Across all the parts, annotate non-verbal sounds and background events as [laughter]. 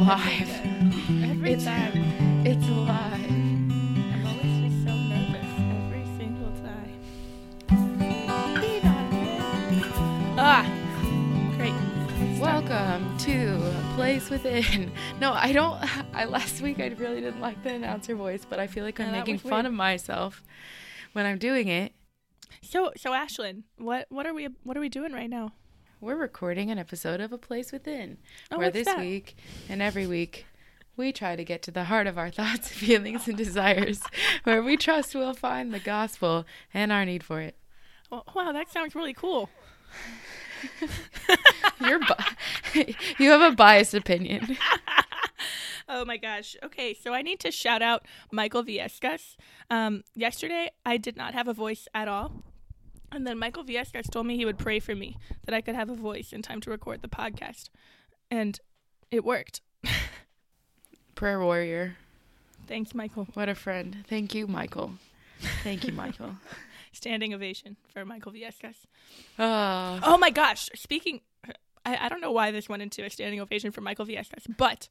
alive. Every It's- time. It's alive. I'm always just so nervous every single time. Ah, great. Welcome to A Place Within. No, I don't. I last week I really didn't like the announcer voice, but I feel like I'm Yeah, making fun weird. of myself when I'm doing it. So, so Ashlyn, what what are we what are we doing right now? We're recording an episode of A Place Within, Oh, where this that? week and every week we try to get to the heart of our thoughts, [laughs] feelings, and desires, [laughs] where we trust we'll find the gospel and our need for it. Well, wow, that sounds really cool. [laughs] You're bi- you have a biased opinion. Oh my gosh. Okay, so I need to shout out Michael Viescas. Um, yesterday, I did not have a voice at all. And then Michael Viescas told me he would pray for me that I could have a voice in time to record the podcast. And it worked. [laughs] Prayer warrior. Thanks, Michael. What a friend. Thank you, Michael. Thank you, Michael. [laughs] Standing ovation for Michael Viescas. Oh, Oh my gosh. Speaking, I, I don't know why this went into a standing ovation for Michael Viescas, but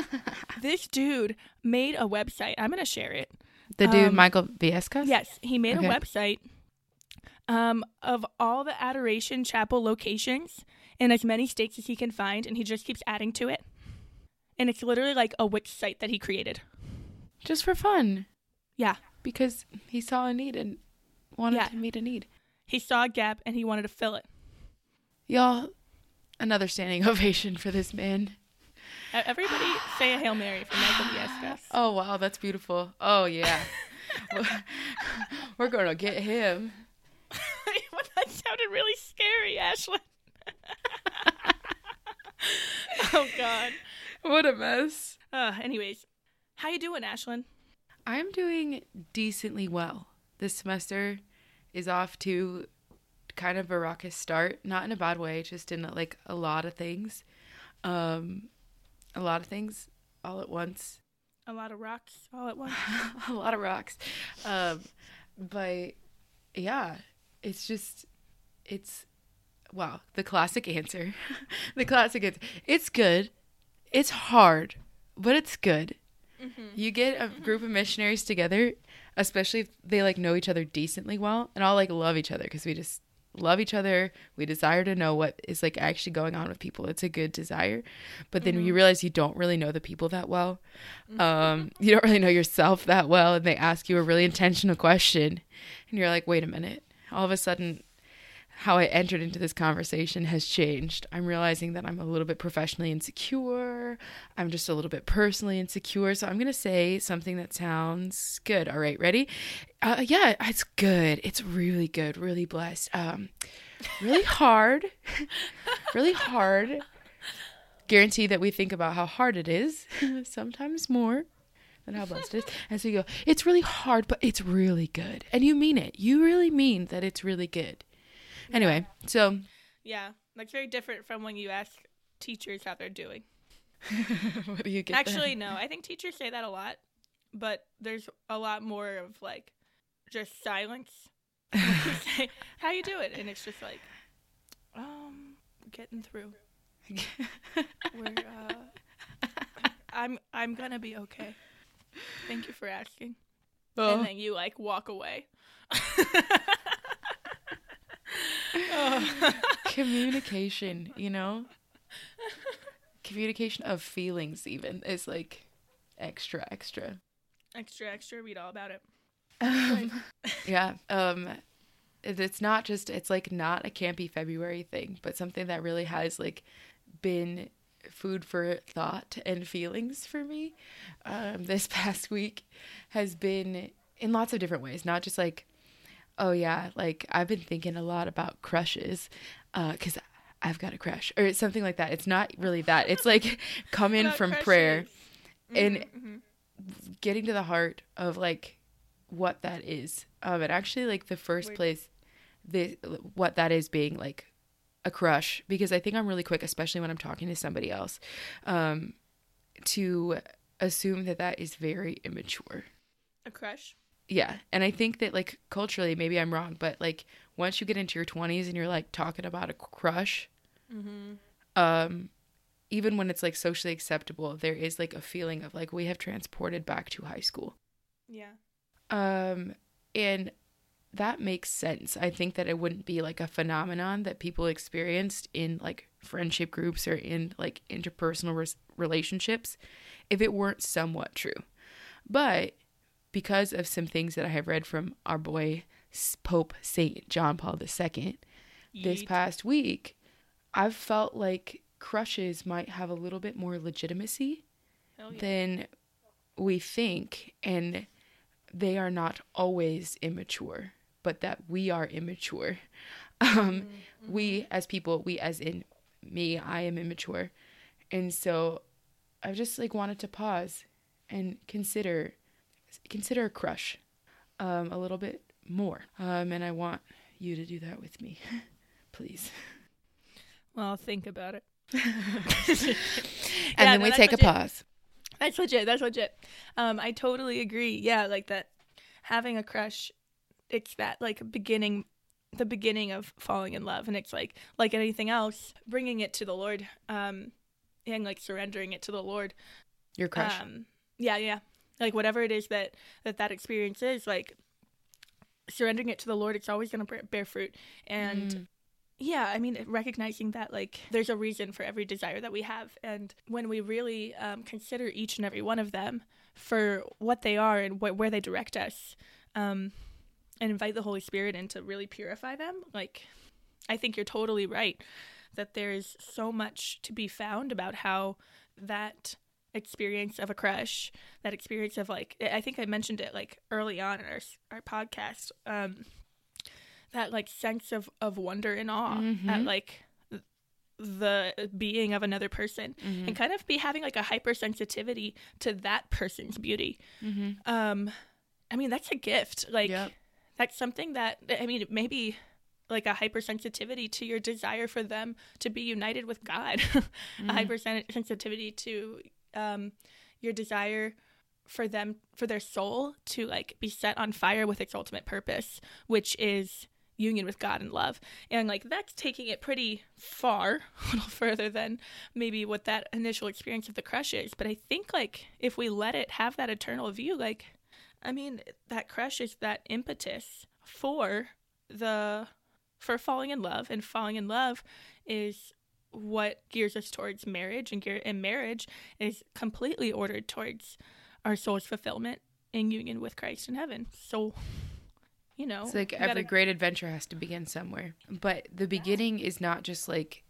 [laughs] this dude made a website. I'm going to share it. the dude Um, Michael Viescas. Yes, he made Okay. a website um, of all the Adoration Chapel locations in as many states as he can find, and he just keeps adding to it. And it's literally like a Wix site that he created. just for fun, Yeah, because he saw a need and wanted Yeah. to meet a need. he saw a gap and he wanted to fill it. Y'all, another standing [laughs] ovation for this man. Everybody say a Hail Mary for Michael Viescas. Oh wow, that's beautiful. Oh yeah, [laughs] we're gonna get him. [laughs] that sounded really scary, Ashlyn. [laughs] oh, God. What a mess. Uh, anyways, how you doing, Ashlyn? I'm doing decently well. This semester is off to kind of a raucous start, not in a bad way, just in like a lot of things. Um a lot of things all at once. A lot of rocks all at once. [laughs] a lot of rocks. Um but yeah, it's just it's wow, the classic answer. [laughs] the classic answer. It's good. It's hard, but it's good. Mm-hmm. You get a group of missionaries together, especially if they like know each other decently well, and all like love each other because we just love each other. We desire to know what is like actually going on with people. It's a good desire, but then you mm-hmm. realize you don't really know the people that well. Mm-hmm. Um, you don't really know yourself that well, and they ask you a really intentional question, and you're like, wait a minute. All of a sudden, how I entered into this conversation has changed. I'm realizing that I'm a little bit professionally insecure. I'm just a little bit personally insecure. So I'm going to say something that sounds good. All right, ready? Uh, yeah, it's good. It's really good. Really blessed. Um, really hard. [laughs] really hard. Guarantee that we think about how hard it is, [laughs] sometimes more than how blessed it is. And so you go, it's really hard, but it's really good. And you mean it. You really mean that it's really good. Anyway, so Yeah, that's very different from when you ask teachers how they're doing. [laughs] what do you get? Actually, no, I think teachers say that a lot, but there's a lot more of like just silence. when [laughs] you [laughs] say, how you doing? And it's just like, um, getting through. We're, uh, I'm I'm gonna be okay. Thank you for asking. Oh. And then you like walk away. Oh. [laughs] communication, you know? communication of feelings even is like extra extra. extra, extra. Read all about it. Um, [laughs] yeah. Um it's not just it's like not a campy February thing, but something that really has like been food for thought and feelings for me. Um this [laughs] past week has been in lots of different ways, not just like oh yeah, like I've been thinking a lot about crushes uh cuz I've got a crush or something like that. It's not really that. It's like [laughs] come in from prayer crushes. and Mhm. getting to the heart of like what that is um and actually like the first Wait. place the what that is being like a crush because i think i'm really quick especially when i'm talking to somebody else um to assume that that is very immature A crush. yeah and i think that like culturally maybe i'm wrong but like once you get into your 20s and you're like talking about a crush Mm-hmm. um even when it's like socially acceptable, there is like a feeling of like we have transported back to high school. Yeah. Um, and that makes sense. I think that it wouldn't be like a phenomenon that people experienced in like friendship groups or in like interpersonal res- relationships if it weren't somewhat true. But because of some things that I have read from our boy Pope Saint John Paul II this past week, I've felt like crushes might have a little bit more legitimacy oh, yeah. than we think and they are not always immature but that we are immature um we as people we as in me i am immature and so i just like wanted to pause and consider consider a crush um a little bit more um and i want you to do that with me [laughs] please Well, I'll think about it. [laughs] [laughs] and Yeah, then no, we take a pause That's legit. That's legit. Um, I totally agree. Yeah, like that. Having a crush, it's that like beginning, the beginning of falling in love, and it's like like anything else, bringing it to the Lord, um, and like surrendering it to the Lord. your crush Um, yeah, yeah. Like whatever it is that that that experience is, like surrendering it to the Lord, it's always gonna bear, bear fruit. And Mm. yeah, I mean, recognizing that like there's a reason for every desire that we have, and when we really um, consider each and every one of them for what they are and wh- where they direct us, um, and invite the Holy Spirit in to really purify them, like I think you're totally right that there is so much to be found about how that experience of a crush, that experience of like I think I mentioned it like early on in our our podcast, um, that like sense of of wonder and awe at Mhm. like the being of another person Mhm. and kind of be having like a hypersensitivity to that person's beauty. Mhm. Um, I mean that's a gift. Like Yep. That's something that I mean maybe like a hypersensitivity to your desire for them to be united with God, Mm. [laughs] a hypersensitivity to um, your desire for them for their soul to like be set on fire with its ultimate purpose, which is union with God and love. And like that's taking it pretty far, [laughs] a little further than maybe what that initial experience of the crush is. But I think like if we let it have that eternal view, like I mean, that crush is that impetus for the for falling in love, and falling in love is what gears us towards marriage, and gear and marriage is completely ordered towards our soul's fulfillment in union with Christ in heaven. So, you know, It's like every gotta- great adventure has to begin somewhere. But the beginning is not just like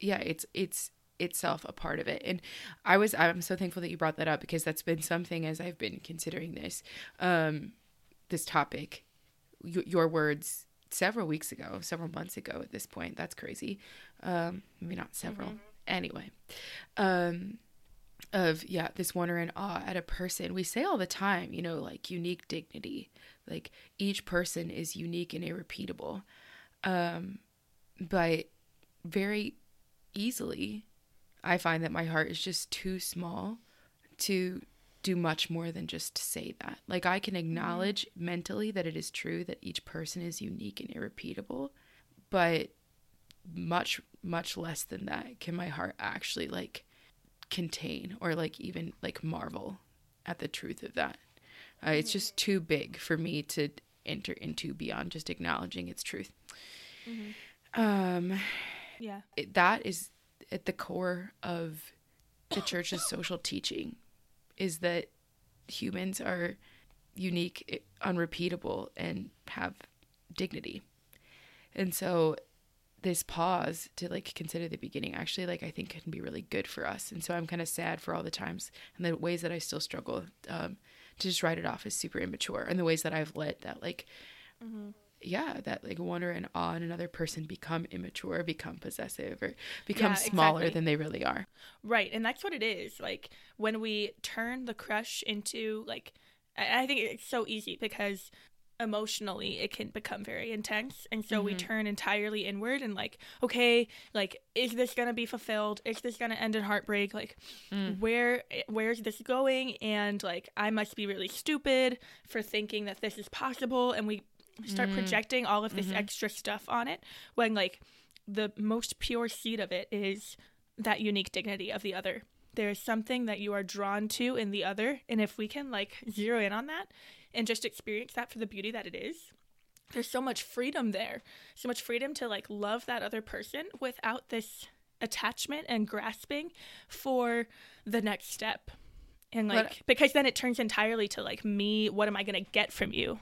yeah, it's it's itself a part of it. And I was I'm so thankful that you brought that up because that's been something as I've been considering this um this topic y- your words several weeks ago, several months ago at this point. That's crazy. Um maybe not several. Anyway. Um of yeah this wonder and awe at a person we say all the time you know like unique dignity like each person is unique and irrepeatable um but very easily i find that my heart is just too small to do much more than just say that. Like i can acknowledge mentally that it is true that each person is unique and irrepeatable but much much less than that can my heart actually like contain or like even like marvel at the truth of that. Uh, it's just too big for me to enter into beyond just acknowledging its truth. Um, yeah, it, that is at the core of the church's [coughs] social teaching is that humans are unique, unrepeatable, and have dignity. And so this pause to like consider the beginning actually like I think can be really good for us. And so I'm kind of sad for all the times and the ways that I still struggle um, to just write it off as super immature and the ways that I've let that like yeah, that like wonder and awe in another person become immature, become possessive, or become Yeah, smaller exactly. than they really are. right. And that's what it is. Like when we turn the crush into like, I think it's so easy because emotionally it can become very intense and so we mm-hmm. turn entirely inward and like okay like is this gonna be fulfilled is this gonna end in heartbreak like mm. where where's this going and like i must be really stupid for thinking that this is possible and we start mm-hmm. projecting all of this mm-hmm. extra stuff on it when like the most pure seed of it is that unique dignity of the other. There's something that you are drawn to in the other, and if we can like zero in on that and just experience that for the beauty that it is, there's so much freedom there. So much freedom to like love that other person without this attachment and grasping for the next step. And like because then it turns entirely to like me, what am I going to get from you?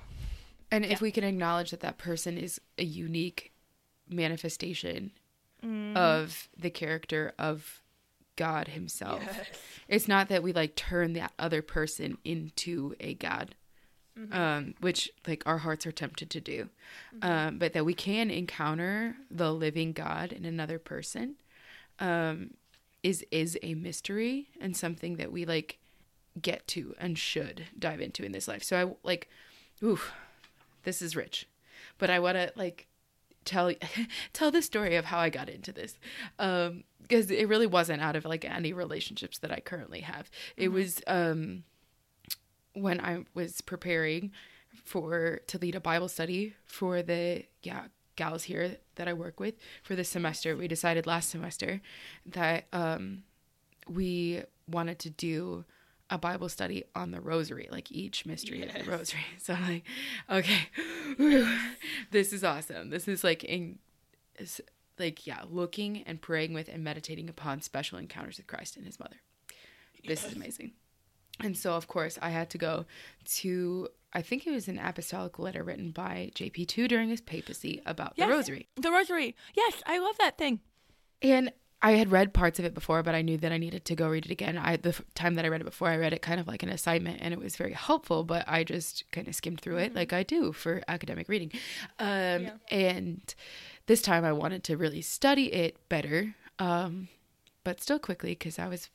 And if we can acknowledge that that person is a unique manifestation Mm-hmm. of the character of God Himself, it's not that we like turn that other person into a God, um, which like our hearts are tempted to do, um, but that we can encounter the living God in another person um, is is a mystery and something that we like get to and should dive into in this life. So I like, ooh, this is rich, but I want to like tell [laughs] tell the story of how I got into this, um, because it really wasn't out of like any relationships that I currently have. It was um when I was preparing for to lead a Bible study for the yeah gals here that I work with for this semester. We decided last semester that um we wanted to do a Bible study on the rosary, like each mystery of the rosary. [laughs] So I'm like, okay, this is awesome. This is like in is like yeah, looking and praying with and meditating upon special encounters with Christ and his mother. This is amazing. And so of course I had to go to I think it was an apostolic letter written by JP2 during his papacy about Yes. the rosary. The rosary. Yes, I love that thing. And I had read parts of it before, but I knew that I needed to go read it again. I the f- time that I read it before, I read it kind of like an assignment, and it was very helpful. But I just kind of skimmed through it like I do for academic reading. Um, Yeah. And this time, I wanted to really study it better, um, but still quickly because I was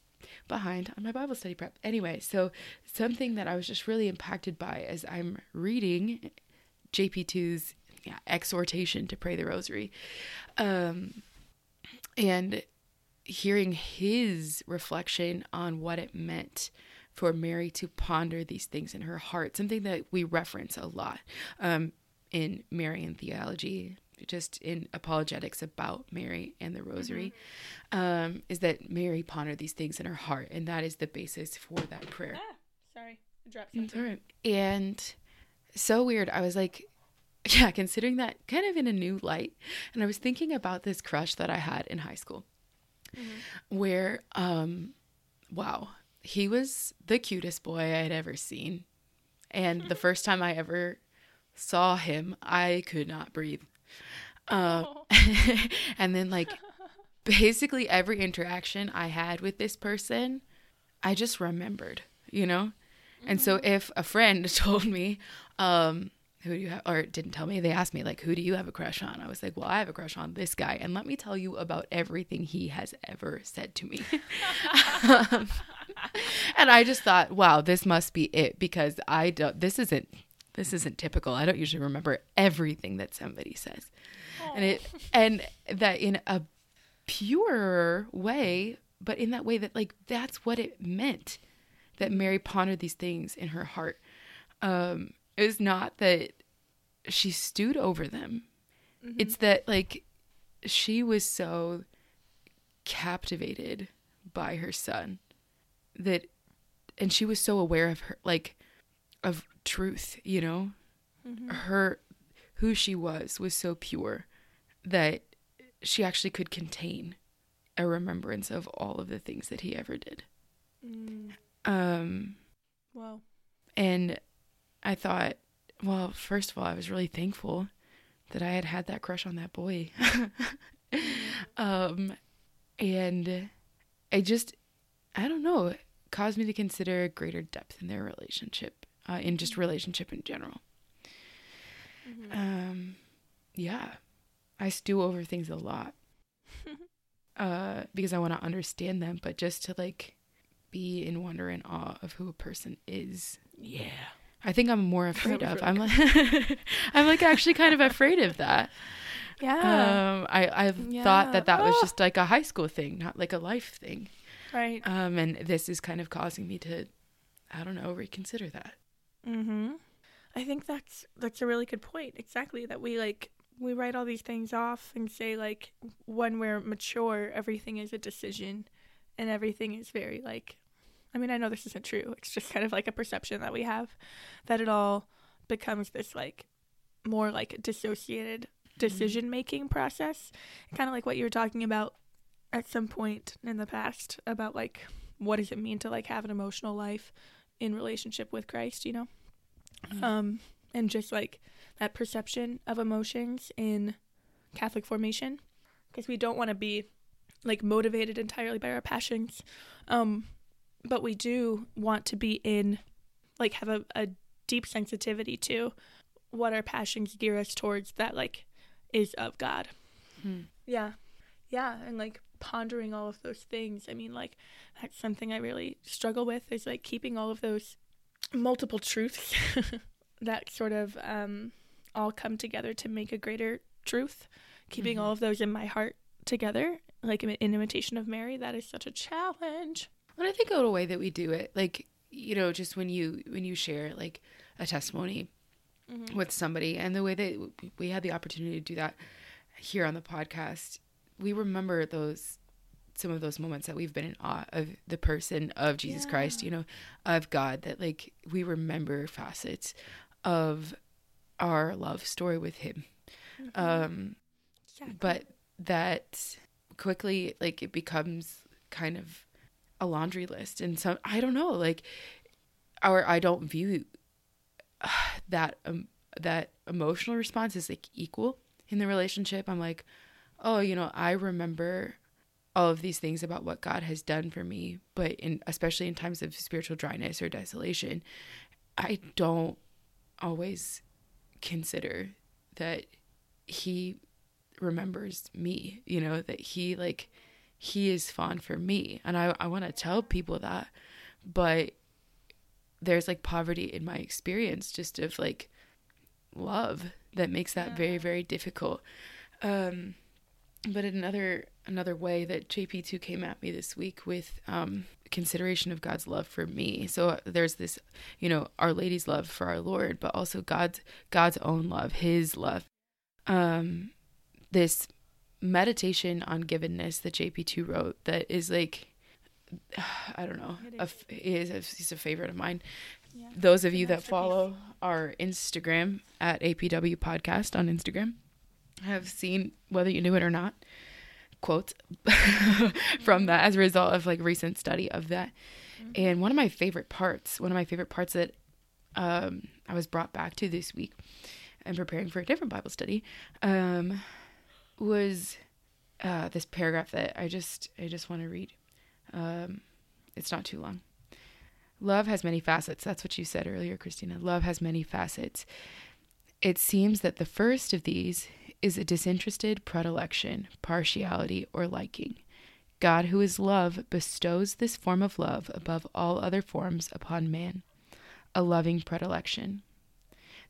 behind on my Bible study prep. Anyway, so something that I was just really impacted by as I'm reading JP2's yeah, exhortation to pray the rosary. Um, and hearing his reflection on what it meant for Mary to ponder these things in her heart, something that we reference a lot um, in Marian theology, just in apologetics about Mary and the Rosary, um, is that Mary pondered these things in her heart, and that is the basis for that prayer. Ah, sorry. I dropped something. all right. And so weird. I was like, [laughs] yeah, considering that kind of in a new light. And I was thinking about this crush that I had in high school where, um, wow, he was the cutest boy I had ever seen. And the [laughs] first time I ever saw him, I could not breathe. Uh, [laughs] and then, like, basically every interaction I had with this person, I just remembered, you know? And so if a friend [laughs] told me, um, who do you have, or didn't tell me, they asked me, like, who do you have a crush on? I was like, well, I have a crush on this guy. And let me tell you about everything he has ever said to me. [laughs] Um, and I just thought, wow, this must be it because I don't, this isn't, this isn't typical. I don't usually remember everything that somebody says. And it, and that in a purer way, but in that way that, like, that's what it meant that Mary pondered these things in her heart. Um, it was not that she stewed over them. It's that like she was so captivated by her son that and she was so aware of her like of truth, you know? Her who she was was so pure that she actually could contain a remembrance of all of the things that he ever did. Mm, Um wow. and I thought, well, first of all, I was really thankful that I had had that crush on that boy. [laughs] um, and I just, I don't know, it caused me to consider greater depth in their relationship, uh, in just relationship in general. Um, yeah, I stew over things a lot [laughs] uh, because I want to understand them, but just to like be in wonder and awe of who a person is. Yeah. I think I'm more [laughs] afraid of. really I'm like, [laughs] I'm like actually kind of afraid of that. [laughs] Yeah. Um, I I thought that that was just like a high school thing, not like a life thing. right. Um, and this is kind of causing me to, I don't know, reconsider that. Mm-hmm. I think that's that's a really good point. Exactly that we like we write all these things off and say like when we're mature everything is a decision and everything is very like I mean I know this isn't true. It's just kind of like a perception that we have that it all becomes this like more like dissociated decision making process. Kind of like what you were talking about at some point in the past about like what does it mean to like have an emotional life in relationship with Christ, you know? Mhm. Um and just like that perception of emotions in Catholic formation because we don't want to be like motivated entirely by our passions. Um but we do want to be in like have a, a deep sensitivity to what our passions gear us towards that like is of God. Hmm. Yeah. Yeah, and like pondering all of those things. I mean, like that's something I really struggle with is like keeping all of those multiple truths [laughs] that sort of um all come together to make a greater truth. Keeping Mhm. all of those in my heart together, like in imitation of Mary, that is such a challenge. But I think of the way that we do it, like you know, just when you when you share like a testimony Mhm. with somebody, and the way that we had the opportunity to do that here on the podcast, we remember those some of those moments that we've been in awe of the person of Jesus Christ, you know, of God. That like we remember facets of our love story with Him. Mm-hmm. Um, Exactly. but that quickly like it becomes kind of a laundry list. And so i don't know like or i don't view [sighs] that um, that emotional response is like equal in the relationship. I'm like oh you know i remember all of these things about what god has done for me but in especially in times of spiritual dryness or desolation i don't always consider that he remembers me you know that he like he is fond for me. And i i want to tell people that but there's like poverty in my experience just of like love that makes that very very difficult. Um but in another another way that jp2 came at me this week with um consideration of god's love for me. So there's this you know our lady's love for our lord but also god's god's own love his love. Um this meditation on givenness that jp2 wrote that is like [sighs] i don't know a, is a, he's a favorite of mine. Yeah. those of you that follow our instagram at apw podcast on instagram have seen whether you knew it or not quotes [laughs] from that as a result of like recent study of that. And one of my favorite parts one of my favorite parts that um, i was brought back to this week and preparing for a different bible study um, was uh, this paragraph that i just i just want to read. Um, it's not too long. Love has many facets. That's what you said earlier christina. Love has many facets. It seems that the first of these is a disinterested predilection, partiality, or liking. God, who is love, bestows this form of love above all other forms upon man, a loving predilection.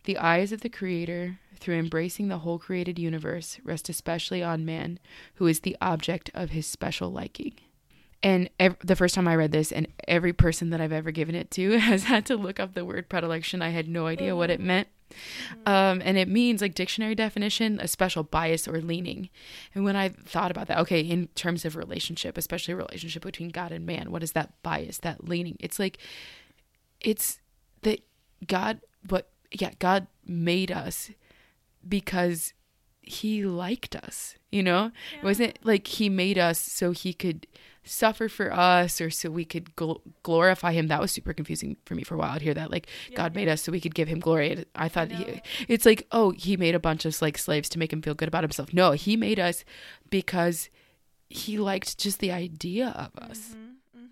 The eyes of the Creator, through embracing the whole created universe, rest especially on man, who is the object of his special liking. And ev- the first time I read this, and every person that I've ever given it to [laughs] has had to look up the word predilection. I had no idea what it meant. Um, and it means like dictionary definition, a special bias or leaning. And when I thought about that, okay, in terms of relationship, especially relationship between God and man, what is that bias, that leaning? It's like, it's that God, what, yeah, God made us because he liked us, you know? It wasn't like he made us so he could suffer for us or so we could gl- glorify him. That was super confusing for me for a while to hear that. Like, Yeah, God yeah. made us so we could give him glory. I thought know. he, it's like, oh, he made a bunch of like slaves to make him feel good about himself. No, he made us because he liked just the idea of us. Mhm, mhm.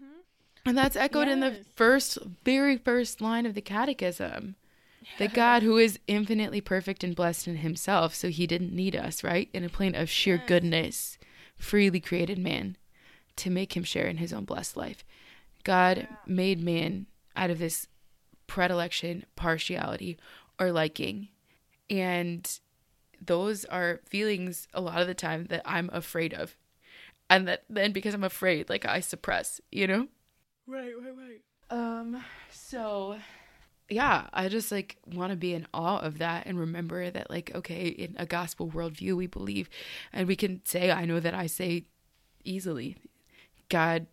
And that's echoed in the first, very first line of the catechism. That God, who is infinitely perfect and blessed in himself, so he didn't need us, right? In a plane of sheer Yes. goodness, freely created man to make him share in his own blessed life. God Yeah. made man out of this predilection, partiality, or liking. And those are feelings a lot of the time that I'm afraid of. And that then because I'm afraid, like I suppress, you know? Right, right, right. Um, so yeah, I just like want to be in awe of that and remember that, like, okay, in a gospel worldview, we believe, and we can say, I know that I say easily, God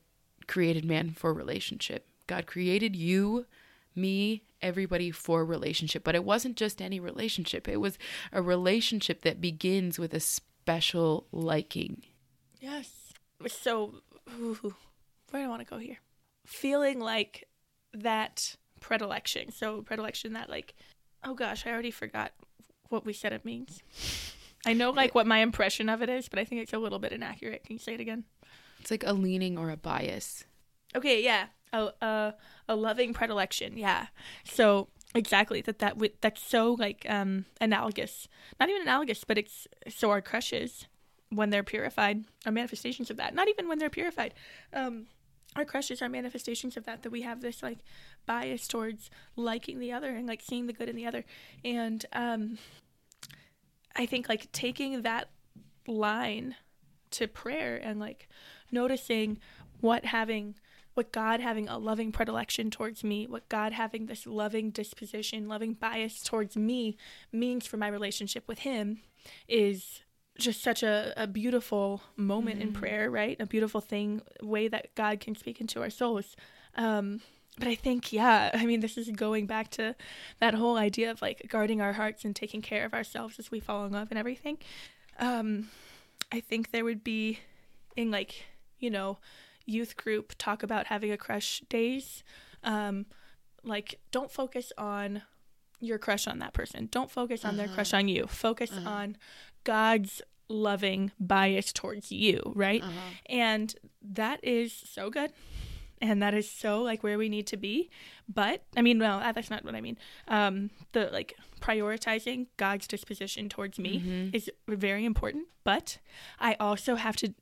created man for relationship. God created you, me, everybody for relationship. But it wasn't just any relationship, it was a relationship that begins with a special liking. Yes. So, ooh, where do I want to go here? Feeling like that predilection. So, predilection that, like, oh gosh, I already forgot what we said it means. I know, like, what my impression of it is, but I think it's a little bit inaccurate. Can you say it again? It's like a leaning or a bias. Okay, yeah. A, a, a loving predilection, yeah. So, exactly that that w- that's so like um analogous not even analogous but it's so our crushes when they're purified are manifestations of that not even when they're purified um our crushes are manifestations of that that we have this like bias towards liking the other and like seeing the good in the other. And um i think like taking that line to prayer and like noticing what having what God having a loving predilection towards me, what God having this loving disposition, loving bias towards me means for my relationship with Him is just such a, a beautiful moment mm-hmm. in prayer, right? A beautiful thing, way that God can speak into our souls. Um, but I think, yeah, I mean, this is going back to that whole idea of like guarding our hearts and taking care of ourselves as we fall in love and everything. Um, I think there would be in like, you know, youth group talk about having a crush days. Um, like, don't focus on your crush on that person. Don't focus on uh-huh. their crush uh-huh. on you. Focus uh-huh. on God's loving bias towards you, right? Uh-huh. And that is so good. And that is so like where we need to be. But I mean, well, that's not what I mean. Um, the like prioritizing God's disposition towards me mm-hmm. is very important. But I also have to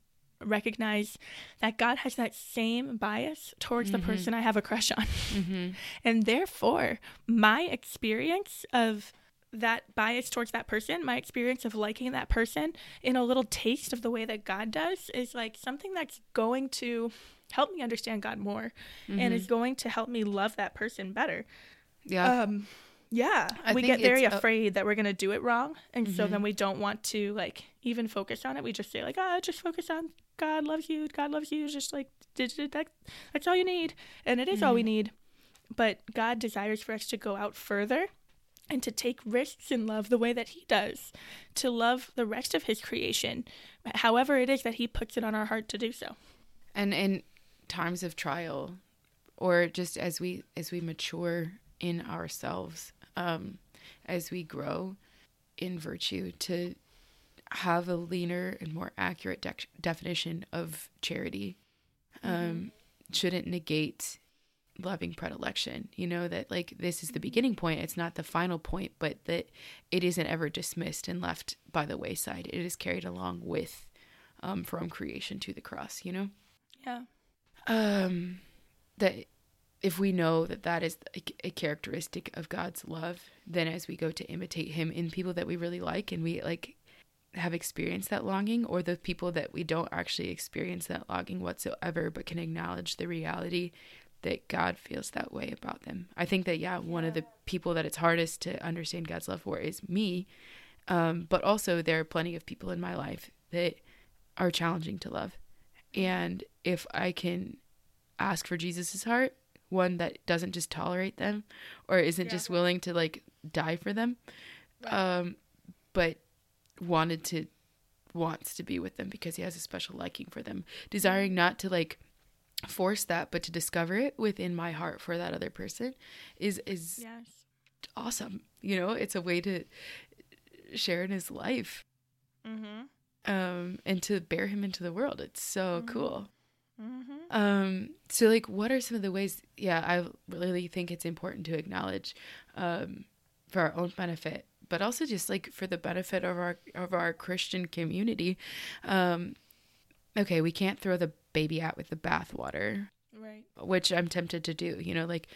recognize that God has that same bias towards mm-hmm. the person I have a crush on. Mm-hmm. [laughs] and therefore, my experience of that bias towards that person, my experience of liking that person in a little taste of the way that God does is like something that's going to help me understand God more mm-hmm. and is going to help me love that person better. Yeah. Um yeah, I we get very afraid that we're gonna do it wrong, and mm-hmm. so then we don't want to like even focus on it. We just say like, ah, oh, just focus on God loves you. God loves you. Just like that, that's all you need, and it is mm-hmm. all we mm-hmm. need. But God desires for us to go out further and to take risks in love the way that He does, to love the rest of His creation, however it is that He puts it on our heart to do so. And in times of trial, or just as we as we mature in ourselves, um, as we grow in virtue, to have a leaner and more accurate de- definition of charity um, mm-hmm. shouldn't negate loving predilection. You know, that like this is the beginning point, it's not the final point, but that it isn't ever dismissed and left by the wayside. It is carried along with um, from creation to the cross, you know? Yeah. Um, that if we know that that is a, a characteristic of God's love, then as we go to imitate Him in people that we really like and we like have experienced that longing or the people that we don't actually experience that longing whatsoever but can acknowledge the reality that God feels that way about them. I think that yeah, one of the people that it's hardest to understand God's love for is me. Um, but also there are plenty of people in my life that are challenging to love. And if I can ask for Jesus's heart, one that doesn't just tolerate them or isn't yeah. just willing to like die for them, right. um, but wanted to wants to be with them because he has a special liking for them desiring not to like force that but to discover it within my heart for that other person is is yes. awesome you know it's a way to share in his life mm-hmm. um and to bear him into the world it's so mm-hmm. cool mm-hmm. um so like what are some of the ways yeah i really think it's important to acknowledge um for our own benefit but also just like for the benefit of our of our Christian community. Um, okay, we can't throw the baby out with the bathwater, right? Which I'm tempted to do. You know, like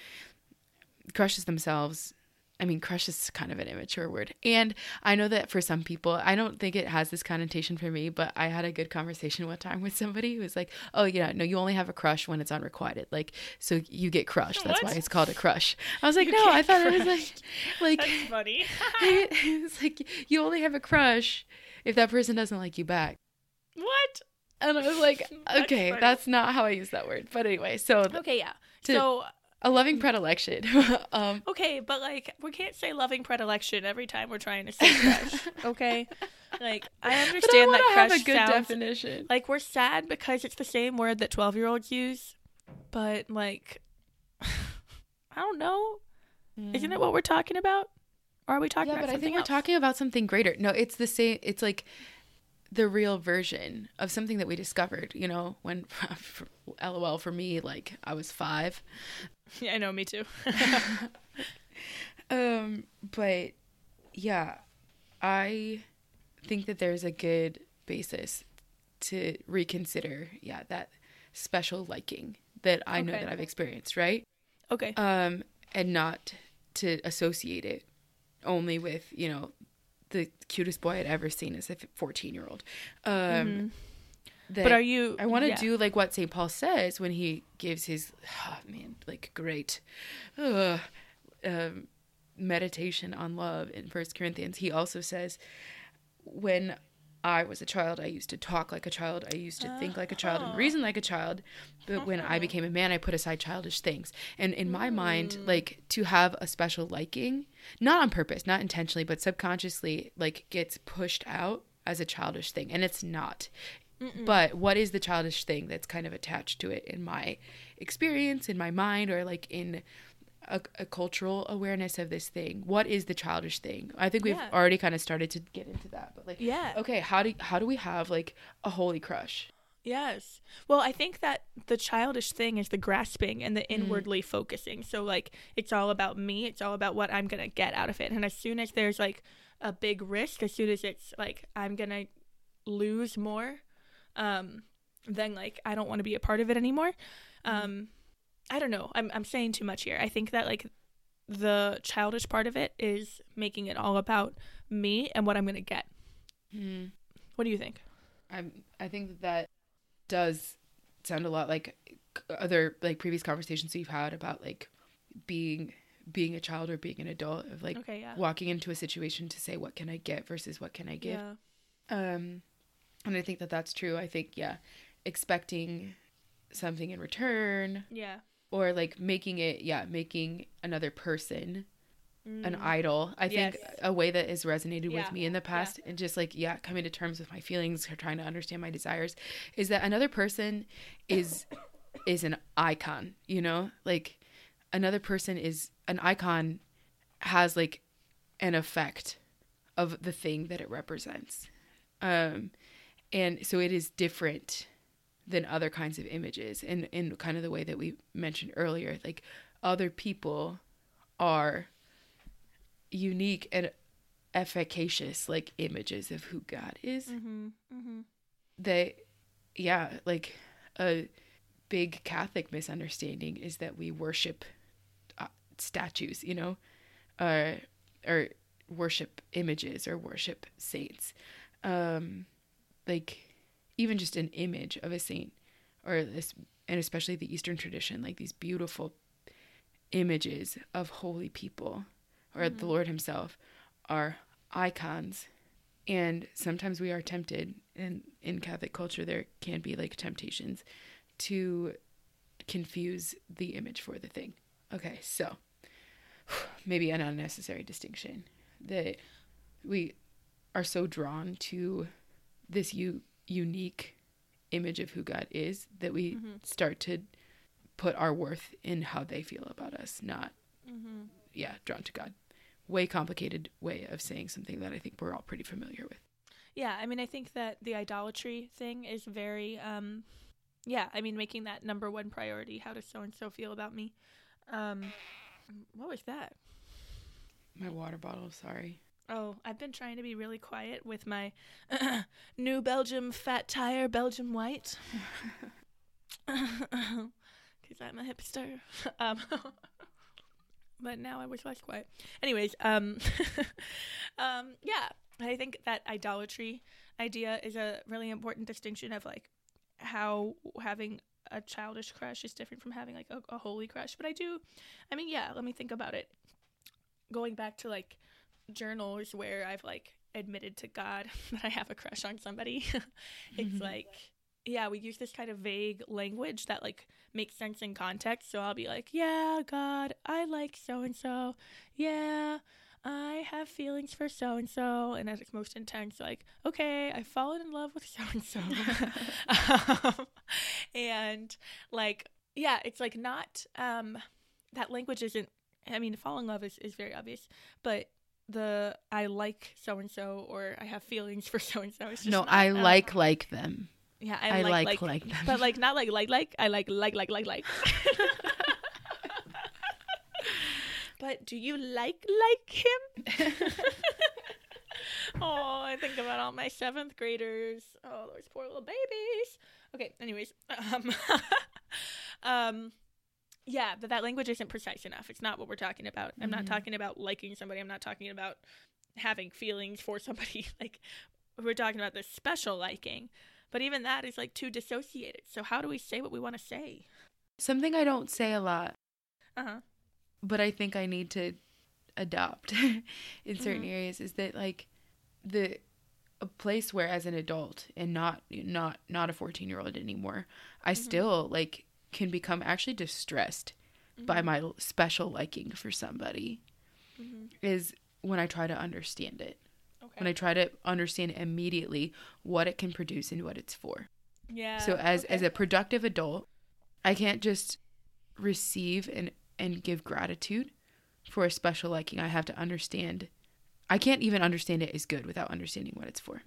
crushes themselves I mean, crush is kind of an immature word. And I know that for some people, I don't think it has this connotation for me, but I had a good conversation one time with somebody who was like, oh, yeah, no, you only have a crush when it's unrequited. Like, so you get crushed. That's What? why it's called a crush. I was like, You no, I thought it was like, [laughs] like, That's funny. [laughs] it's like you only have a crush if that person doesn't like you back. what? And I was like, [laughs] okay, funny. that's not how I use that word. But anyway, so Okay, yeah. So a loving predilection. [laughs] um, okay, but like we can't say loving predilection every time we're trying to say crush. [laughs] Okay, like I but I understand that to have crush a good sounds definition. like we're sad because it's the same word that twelve year olds use, but like [sighs] I don't know. Isn't it what we're talking about? Or are we talking Yeah, about but I think we're talking about something greater. No, it's the same. It's like the real version of something that we discovered. You know, when [laughs] LOL for me, like I was five. [laughs] Yeah, I know, me too. [laughs] Um, but yeah, I think that there's a good basis to reconsider. Yeah, that special liking that I know that I've experienced, right? okay. Um, and not to associate it only with you know the cutest boy I'd ever seen as a 14 year old. Um, Mhm. But are you I want to yeah. do like what St. Paul says when he gives his, oh, man, like great uh, um, meditation on love in First Corinthians. He also says, when I was a child, I used to talk like a child, I used to think like a child and reason like a child. But when I uh-huh. became a man, I put aside childish things. And in my mind, mm. like to have a special liking, not on purpose, not intentionally, but subconsciously, like gets pushed out as a childish thing. And it's not. But what is the childish thing that's kind of attached to it in my experience, in my mind, or like in a, a cultural awareness of this thing? What is the childish thing? I think we've Yeah. already kind of started to get into that, but like, Yeah. okay, how do how do we have like a holy crush? Yes. Well, I think that the childish thing is the grasping and the Mm-hmm. inwardly focusing. So, like, it's all about me. It's all about what I'm going to get out of it. And as soon as there's like a big risk, as soon as it's like I'm going to lose more, um, then like I don't want to be a part of it anymore. Mm-hmm. Um, I don't know. I'm, I'm saying too much here. I think that like the childish part of it is making it all about me and what I'm going to get. Mm. What do you think? I'm I think that that does sound a lot like other like previous conversations we've had about like being being a child or being an adult of like Okay, yeah. walking into a situation to say what can I get versus what can I give. Yeah. Um, and I think that that's true. I think yeah, expecting something in return Yeah. Or like making it yeah making another person an Mm. idol. I think a way that has resonated Yeah. with me in the past and just like yeah coming to terms with my feelings or trying to understand my desires is that another person is is an icon. You know, like another person is an icon has like an effect of the thing that it represents. Um, and so it is different than other kinds of images and in kind of the way that we mentioned earlier. Like other people are unique and efficacious like images of who God is. Mm-hmm. Mm-hmm. They yeah, like a big Catholic misunderstanding is that we worship uh, statues, you know, or or worship images or worship saints. Um, like even just an image of a saint or this, and especially the Eastern tradition, like these beautiful images of holy people or the mm-hmm. Lord Himself are icons. And sometimes we are tempted, and in Catholic culture, there can be like temptations to confuse the image for the thing. Okay, so [sighs] maybe an unnecessary distinction that we are so drawn to this u- unique image of who God is that we start to put our worth in how they feel about us, not Mm-hmm. yeah, drawn to God. Way complicated way of saying something that I think we're all pretty familiar with. Yeah, I mean, I think that the idolatry thing is very, um, yeah, I mean, making that number one priority. How does so and so feel about me? Um, what was that? My water bottle, sorry. Oh, I've been trying to be really quiet with my [clears throat] new Belgium fat tire Belgium white. [laughs] Because I'm a hipster. [laughs] um, [laughs] but now I wish I was quiet. Anyways, um, um, yeah, I think that idolatry idea is a really important distinction of like how having a childish crush is different from having like a, a holy crush. But I do, I mean, yeah, let me think about it. Going back to like journals where I've like admitted to God [laughs] that I have a crush on somebody, [laughs] it's Mhm. like, yeah, we use this kind of vague language that like makes sense in context. So I'll be like, yeah, God, I like so and so. Yeah, I have feelings for so and so. And at its most intense, like, okay, I've fallen in love with so and so. And like, yeah, it's like not, um, that language isn't, I mean, fall in love is, is very obvious, but the I like so and so or I have feelings for so and so. No, not, I um, like like them. yeah, I, I, like like, like, them. but like not like like like I like like like like like. [laughs] but do you like like him? [laughs] oh, I think about all my seventh graders. Oh, those poor little babies. Okay, anyways, um, [laughs] um, yeah, but that language isn't precise enough. It's not what we're talking about. I'm not Mhm. talking about liking somebody. I'm not talking about having feelings for somebody. [laughs] Like we're talking about this special liking. But even that is like too dissociated. So how do we say what we want to say? Something I don't say a lot, Uh huh. but I think I need to adopt [laughs] in certain Mhm. areas is that like the a place where as an adult and not not not a 14 year old anymore i Mhm. still like can become actually distressed by my special liking for somebody hmm is when i try to understand it Okay. when i try to understand immediately what it can produce and what it's for yeah. so as okay. as a productive adult i can't just receive and and give gratitude for a special liking i have to understand i can't even understand it is good without understanding what it's for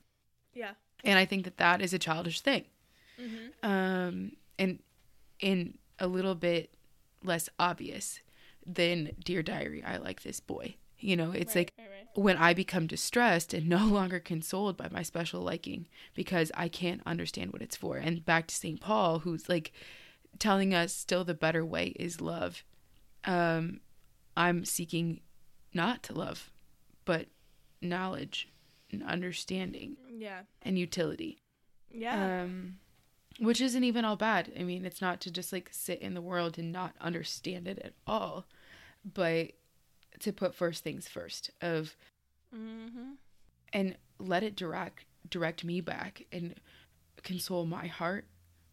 yeah. and i think that that is a childish thing hmm um and in a little bit less obvious than dear diary i like this boy you know it's like right, right. when I become distressed and [laughs] no longer consoled by my special liking because I can't understand what it's for. And back to St. Paul, who's like telling us still the better way is love. Um, I'm seeking not to love, but knowledge and understanding yeah. and utility. Yeah. Um, which isn't even all bad. I mean, it's not to just like sit in the world and not understand it at all, but to put first things first of mm-hmm. and let it direct direct me back and console my heart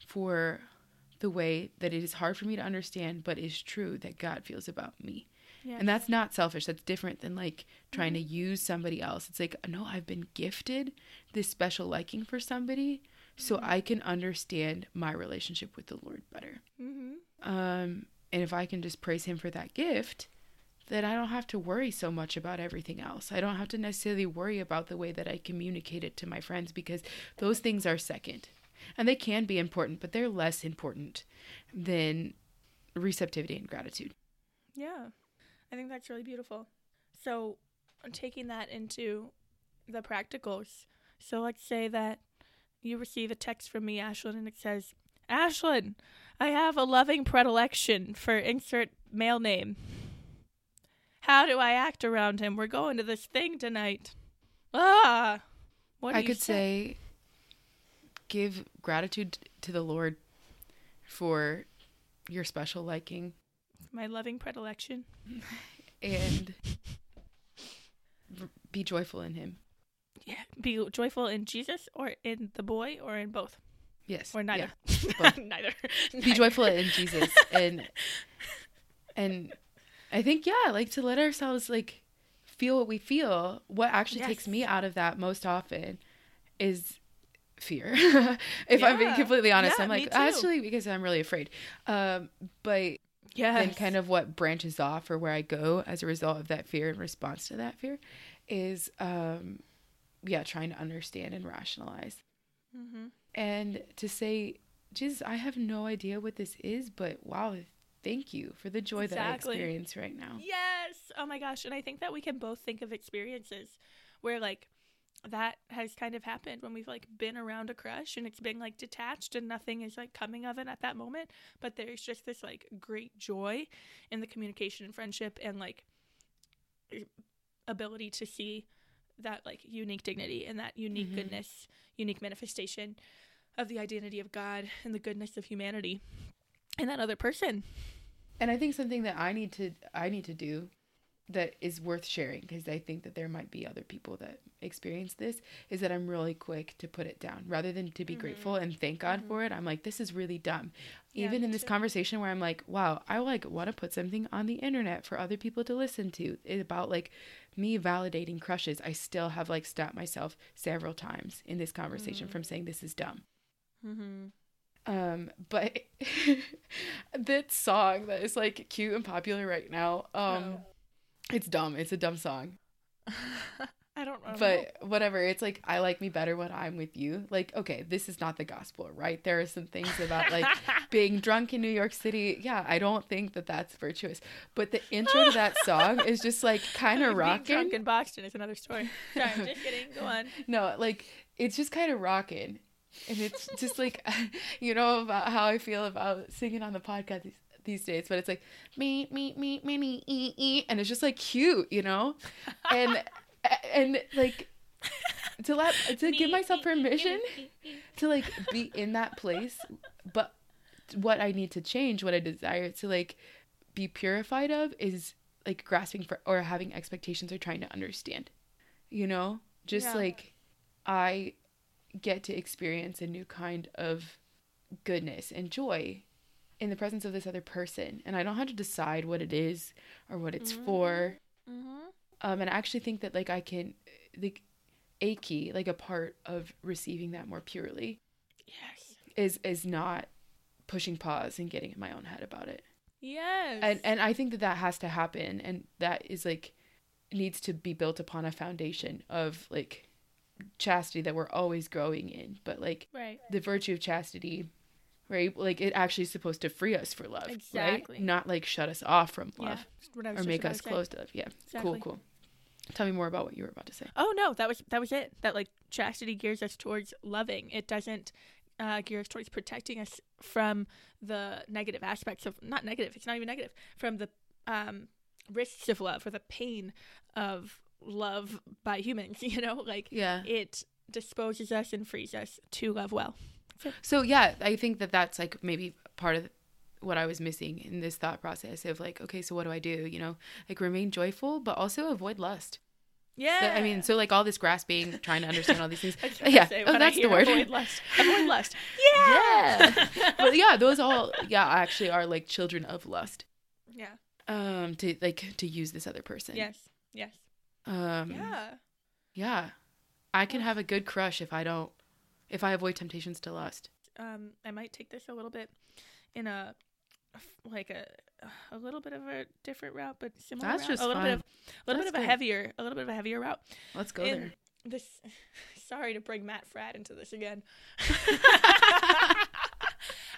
for the way that it is hard for me to understand but is true that God feels about me. Yeah. And that's not selfish. That's different than like trying to use somebody else. It's like, no, I've been gifted this special liking for somebody so Mhm. I can understand my relationship with the Lord better. mm-hmm. Um, and if I can just praise Him for that gift, then I don't have to worry so much about everything else. I don't have to necessarily worry about the way that I communicate it to my friends because those things are second. And they can be important, but they're less important than receptivity and gratitude. Yeah. I think that's really beautiful. So, taking that into the practicals. So, let's say that you receive a text from me, Ashlyn, and it says, Ashlyn, I have a loving predilection for insert male name. How do I act around him? We're going to this thing tonight. Ah! What do I you could say, give gratitude to the Lord for your special liking My loving predilection. [laughs] and be joyful in Him. Yeah. Be joyful in Jesus or in the boy or in both. Yes. Or neither. [laughs] both. neither. be joyful in Jesus [laughs] and and I think yeah, like to let ourselves like feel what we feel. What actually takes me out of that most often is fear. [laughs] if I'm being completely honest, Yeah, I'm like actually because I'm really afraid. Um, but Yeah. and kind of what branches off or where I go as a result of that fear in response to that fear is um, yeah, trying to understand and rationalize hmm and to say, Jesus, I have no idea what this is, but wow, thank you for the joy that I experience right now. Yes. Oh my gosh. And I think that we can both think of experiences where, like, that has kind of happened when we've like been around a crush and it's been like detached and nothing is like coming of it at that moment but there's just this like great joy in the communication and friendship and like ability to see that like unique dignity and that unique Mhm. goodness unique manifestation of the identity of god and the goodness of humanity in that other person And I think something that I need to I need to do that is worth sharing because I think that there might be other people that experience this is that I'm really quick to put it down rather than to be grateful and thank God for it. I'm like this is really dumb. Yeah, Even in this too. conversation where I'm like, wow, I like want to put something on the internet for other people to listen to It's about like me validating crushes. I still have like stopped myself several times in this conversation from saying this is dumb. mm-hmm. Um, but [laughs] that song that is like cute and popular right now, um, Oh. It's dumb. It's a dumb song. [laughs] i don't know But whatever, it's like I like me better when I'm with you. Like, okay, this is not the gospel, right? There are some things about like [laughs] being drunk in New York City. Yeah, I don't think that that's virtuous. But the intro to that song is just like [laughs] kind of Being rocking. drunk in Boston is another story. Sorry, I'm just kidding. Go on. No, like it's just kind of rocking. And it's just like, you know, about how I feel about singing on the podcast these, days, but it's like, me, me, me, me, me, e, e. And it's just like cute, you know? And, and like, to let, to [laughs] give myself permission to like be in that place, but what I need to change, what I desire to like be purified of is like grasping for or having expectations or trying to understand. You know? Just Yeah. like I get to experience a new kind of goodness and joy in the presence of this other person and I don't have to decide what it is or what it's for. Mm-hmm. Um and I actually think that like I can like a key, like a part of receiving that more purely Yes. is is not pushing pause and getting in my own head about it Yes. and and i think that that has to happen and that is like needs to be built upon a foundation of like chastity that we're always growing in but like right. the virtue of chastity right like it actually is supposed to free us for love Exactly. right not like shut us off from love that's what I was or make us to say. close to love yeah Exactly. cool cool tell me more about what you were about to say Oh no, that was that was it. That like chastity gears us towards loving. It doesn't uh, gear us towards protecting us from the negative aspects of not negative. It's not even negative from the um, risks of love or the pain of love by humans. [laughs] You know, like yeah it disposes us and frees us to love well. So yeah, I think that that's like maybe part of what I was missing in this thought process of like, okay, so what do I do? You know, like remain joyful, but also avoid lust. Yeah. That- I mean, so like all this grasping, trying to understand all these things. [laughs] I yeah, say, oh, that's the word. Avoid lust. Avoid lust. [laughs] Yeah. but [laughs] yeah, those all yeah actually are like children of lust. Yeah. Um, to like to use this other person. Yes. Yes. Um. Yeah. Yeah. I can have a good crush if I don't, if I avoid temptations to lust. um, I might take this a little bit in a like a a little bit of a different route, but similar. That's route. just a little fine. bit of a little That's bit of a heavier, a little bit of a heavier route. Let's go And there. This, [laughs] sorry to bring Matt Fradd into this again. [laughs] [laughs]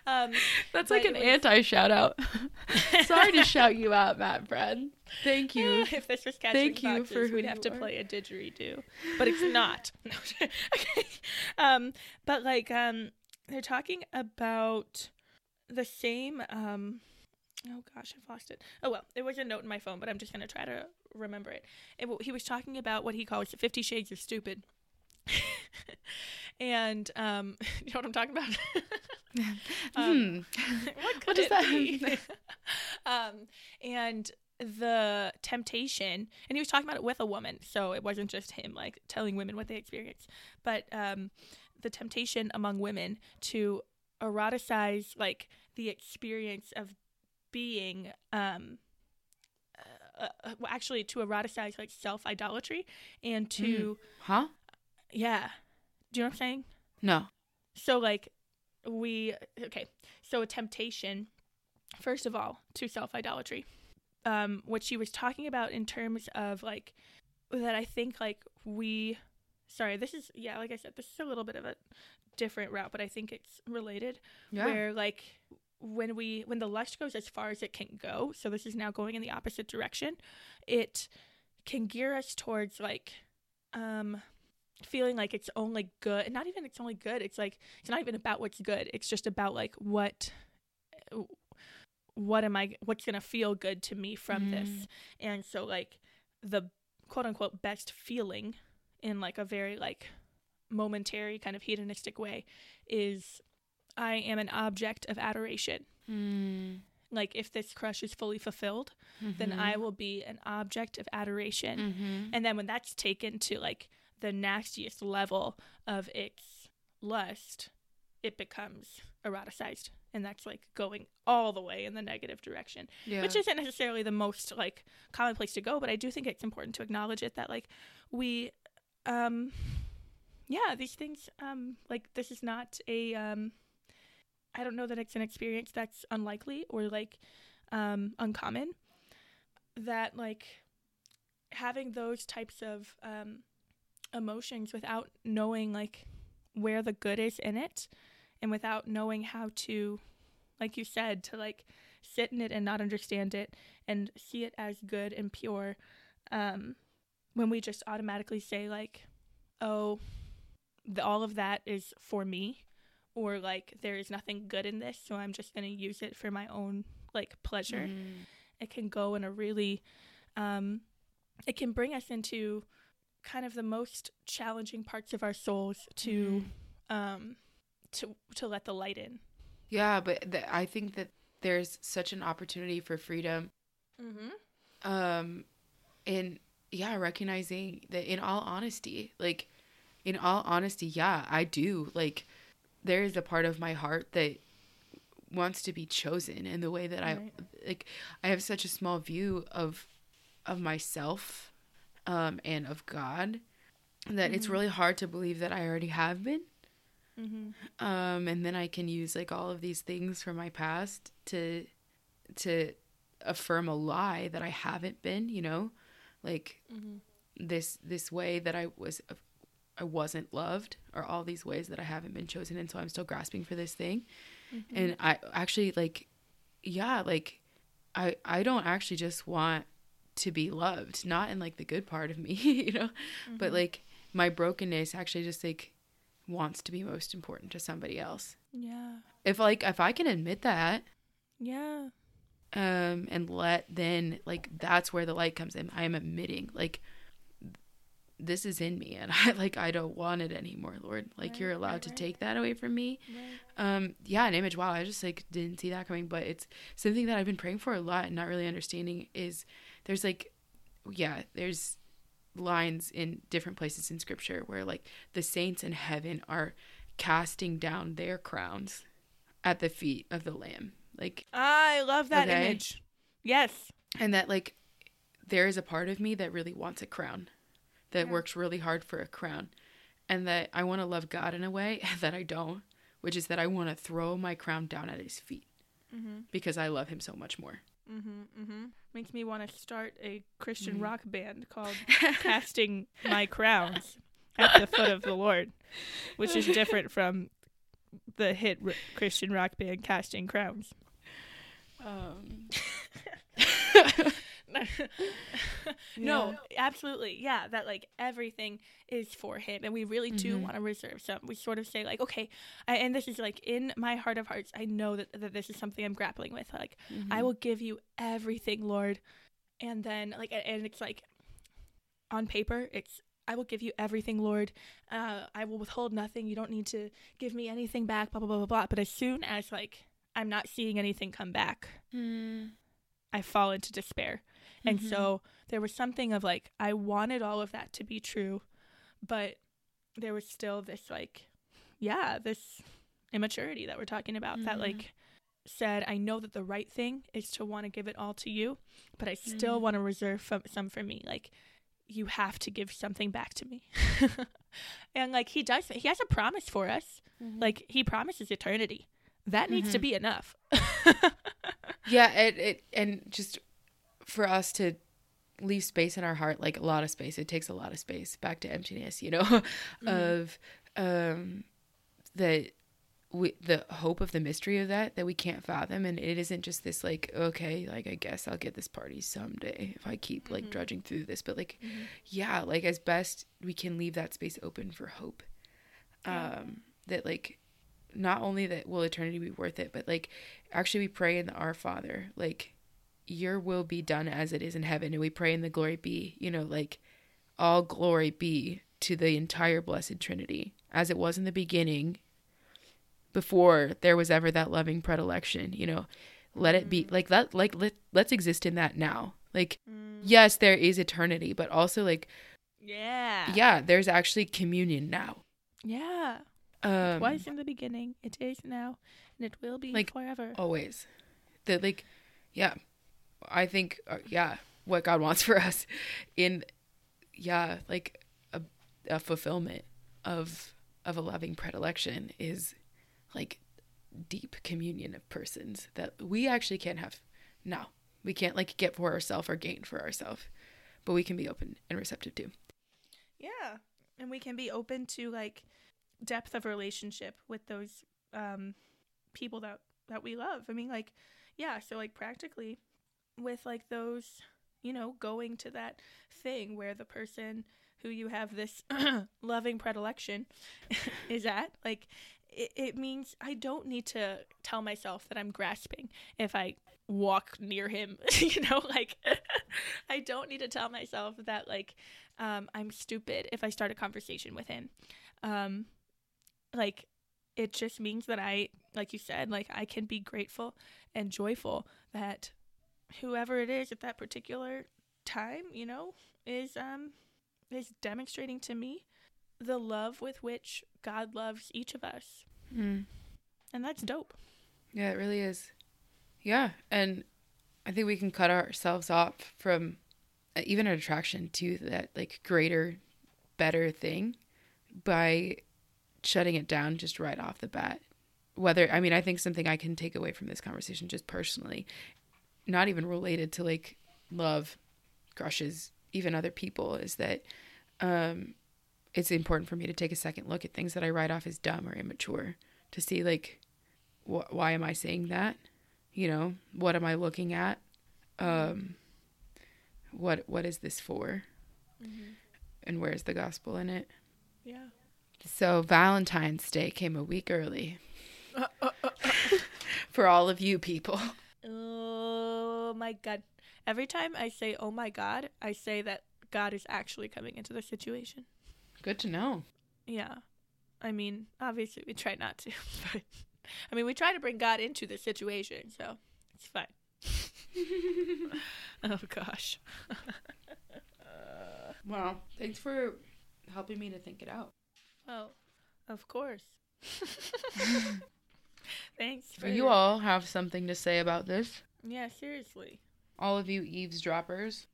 um, That's like an was- anti shout out. [laughs] Sorry to shout you out, Matt Fradd. Thank you. [laughs] if this was catching Thank you boxes, for who we'd have you to are. play a didgeridoo, but it's not. [laughs] Okay. Um, but like, um, they're talking about the same. Um, oh gosh, I've lost it. Oh well, it was a note in my phone, but I'm just gonna try to remember it. it he was talking about what he calls Fifty Shades of Stupid. And um, [laughs] you know what I'm talking about? [laughs] Um, Hmm. what What does it that [laughs] um, and the temptation, and he was talking about it with a woman, so it wasn't just him like telling women what they experienced, but um, the temptation among women to eroticize like the experience of being um uh, uh, actually to eroticize like self idolatry and to Huh? yeah do you know what i'm saying No. so like we okay. So a temptation, first of all, to self idolatry. Um, what she was talking about in terms of like that I think like we sorry, this is yeah, like I said, this is a little bit of a different route, but I think it's related. Yeah. Where like when we when the lust goes as far as it can go, so this is now going in the opposite direction, it can gear us towards like um feeling like it's only good and not even it's only good it's like it's not even about what's good it's just about like what what am i what's going to feel good to me from this Mm. and so like the quote unquote best feeling in like a very like momentary kind of hedonistic way is i am an object of adoration Mm. like if this crush is fully fulfilled then i will be an object of adoration Mm-hmm. and then when that's taken to like the nastiest level of its lust, it becomes eroticized. And that's like going all the way in the negative direction, Yeah. which isn't necessarily the most like common place to go, but I do think it's important to acknowledge it that like we, um, yeah, these things, um, like this is not a, um, I don't know that it's an experience that's unlikely or like, um, uncommon. That like having those types of um, emotions without knowing like where the good is in it and without knowing how to like you said to like sit in it and not understand it and see it as good and pure um when we just automatically say like oh the, all of that is for me or like there is nothing good in this so i'm just going to use it for my own like pleasure Mhm. it can go in a really um it can bring us into kind of the most challenging parts of our souls to um to to let the light in Yeah, but th- I think that there's such an opportunity for freedom mm-hmm. um in yeah recognizing that in all honesty like in all honesty yeah i do like there is a part of my heart that wants to be chosen in the way that Right. i like i have such a small view of of myself um and of god that it's Mhm. really hard to believe that i already have been Mm-hmm. um and then i can use like all of these things from my past to to affirm a lie that i haven't been you know like Mm-hmm. this this way that i was i wasn't loved or all these ways that i haven't been chosen and so i'm still grasping for this thing Mm-hmm. and i actually like yeah like i i don't actually just want to be loved not in like the good part of me [laughs] you know? But Mm-hmm. like my brokenness actually just like wants to be most important to somebody else. Yeah. If like if i can admit that yeah. um and let then like that's where the light comes in. I am admitting like this is in me and [laughs] i like i don't want it anymore lord. Like Right, you're allowed right, to right. take that away from me. Um yeah an image. Wow i just like didn't see that coming. But it's something that i've been praying for a lot and not really understanding is there's like yeah there's lines in different places in scripture where like the saints in heaven are casting down their crowns at the feet of the lamb like i love that Okay. image yes and that like there is a part of me that really wants a crown that Yeah. works really hard for a crown and that i want to love god in a way [laughs] that i don't which is that i want to throw my crown down at his feet mm-hmm. because i love him so much more Mm-hmm, mm-hmm. Makes me want to start a Christian Mhm. rock band called [laughs] Casting My Crowns at the Foot of the Lord, which is different from the hit r- Christian rock band Casting Crowns. um [laughs] no, absolutely. Yeah, that like everything is for him. And we really do Mhm. want to reserve some. We sort of say, like, okay, I, and this is like in my heart of hearts, I know that, that this is something I'm grappling with. Like, I will give you everything, Lord. And then, like, and it's like on paper, it's, I will give you everything, Lord. Uh, I will withhold nothing. You don't need to give me anything back, blah, blah, blah, blah, blah. But as soon as, like, I'm not seeing anything come back, Mm. I fall into despair. And Mhm. so there was something of like, I wanted all of that to be true, but there was still this, like, yeah, this immaturity that we're talking about that, Mhm. like, said, I know that the right thing is to want to give it all to you, but I still Mhm. want to reserve f- some for me. Like, you have to give something back to me. [laughs] and, like, he does, he has a promise for us. Like, he promises eternity. That needs to Mhm. be enough. [laughs] yeah it, it and just for us to leave space in our heart like a lot of space it takes a lot of space back to emptiness you know [laughs] Mm-hmm. of um that we, the hope of the mystery of that that we can't fathom and it isn't just this like okay like i guess i'll get this party someday if i keep like Mhm. drudging through this but like Mhm. yeah like as best we can leave that space open for hope Yeah. um that like not only that will eternity be worth it but like actually we pray in the our father like your will be done as it is in heaven. And we pray in the glory be you know like all glory be to the entire blessed trinity. As it was in the beginning before there was ever that loving predilection you know let it be like that like let, let's exist in that now. Like Mm. yes there is eternity but also like Yeah. yeah there's actually communion now. Yeah. um Twice in the beginning, it is now, and it will be Like, forever. always. That like yeah i think uh, yeah what god wants for us in yeah like a, a fulfillment of of a loving predilection is like deep communion of persons that we actually can't have now we can't like get for ourselves or gain for ourselves but we can be open and receptive to Yeah. And we can be open to like depth of relationship with those um people that that we love. I mean like yeah, so like practically with like those, you know, going to that thing where the person who you have this [clears throat] loving predilection [laughs] is at, like it, it means I don't need to tell myself that I'm grasping if I walk near him, [laughs] you know, like [laughs] I don't need to tell myself that like um, I'm stupid if I start a conversation with him. Um, like, it just means that I, like you said, like I can be grateful and joyful that whoever it is at that particular time, you know, is um is demonstrating to me the love with which God loves each of us, mm. and that's dope. Yeah, it really is. Yeah, and I think we can cut ourselves off from uh, even an attraction to that like greater, better thing by shutting it down just right off the bat. Whether I mean, I think something I can take away from this conversation just personally, not even related to like love, crushes, even other people, is that um, it's important for me to take a second look at things that I write off as dumb or immature to see like wh- why am I saying that? You know, what am I looking at? Um, what what is this for? Mm-hmm. And where's the gospel in it? Yeah. So Valentine's Day came a week early uh, uh, uh, [laughs] for all of you people. Oh my god. Every time I say oh my god, I say that God is actually coming into the situation. Good to know. Yeah. I mean, obviously we try not to, [laughs] but I mean, we try to bring God into the situation, so it's fine. [laughs] [laughs] oh gosh. Well, thanks for helping me to think it out. Well, of course. Thanks for You all have something to say about this. Yeah, seriously. All of you eavesdroppers.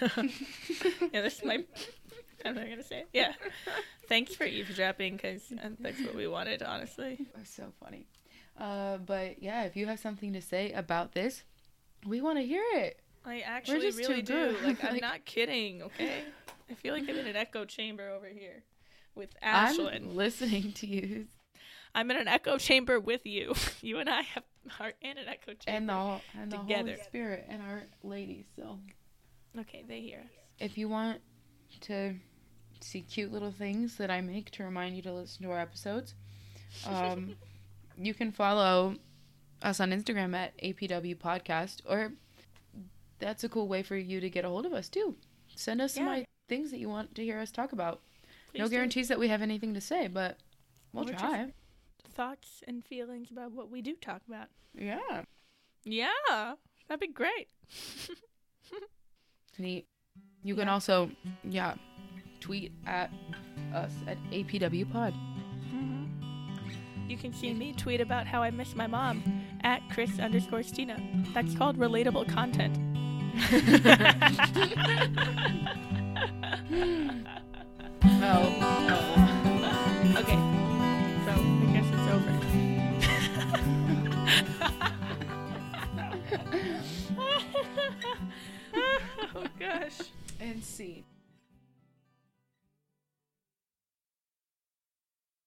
[laughs] yeah, that's my. [laughs] I'm not gonna say. It. Yeah. Thanks for eavesdropping, because that's what we wanted, honestly. That's so funny. Uh, but yeah, if you have something to say about this, we want to hear it. I actually really do. Like, I'm [laughs] Like- not kidding. Okay. I feel like I'm in an echo chamber over here with Ashlyn. I'm listening to you I'm in an echo chamber with you. You and I have are in an echo chamber. and the and the Together. Holy Spirit and our ladies. So okay, they hear us. if you want to see cute little things that I make to remind you to listen to our episodes, um, [laughs] you can follow us on Instagram at APW Podcast, or that's a cool way for you to get a hold of us too. Send us some Yeah. i- things that you want to hear us talk about. no Please do. guarantees that we have anything to say, but we'll just- try. Thoughts and feelings about what we do talk about. Yeah. Yeah, that'd be great. [laughs] Neat. You can Yeah. also, yeah, tweet at us at APW Pod. Mm-hmm. You can see me tweet about how I miss my mom at Chris underscore Stina. That's called relatable content. [laughs] [laughs] Oh. okay, [laughs] oh gosh. And see.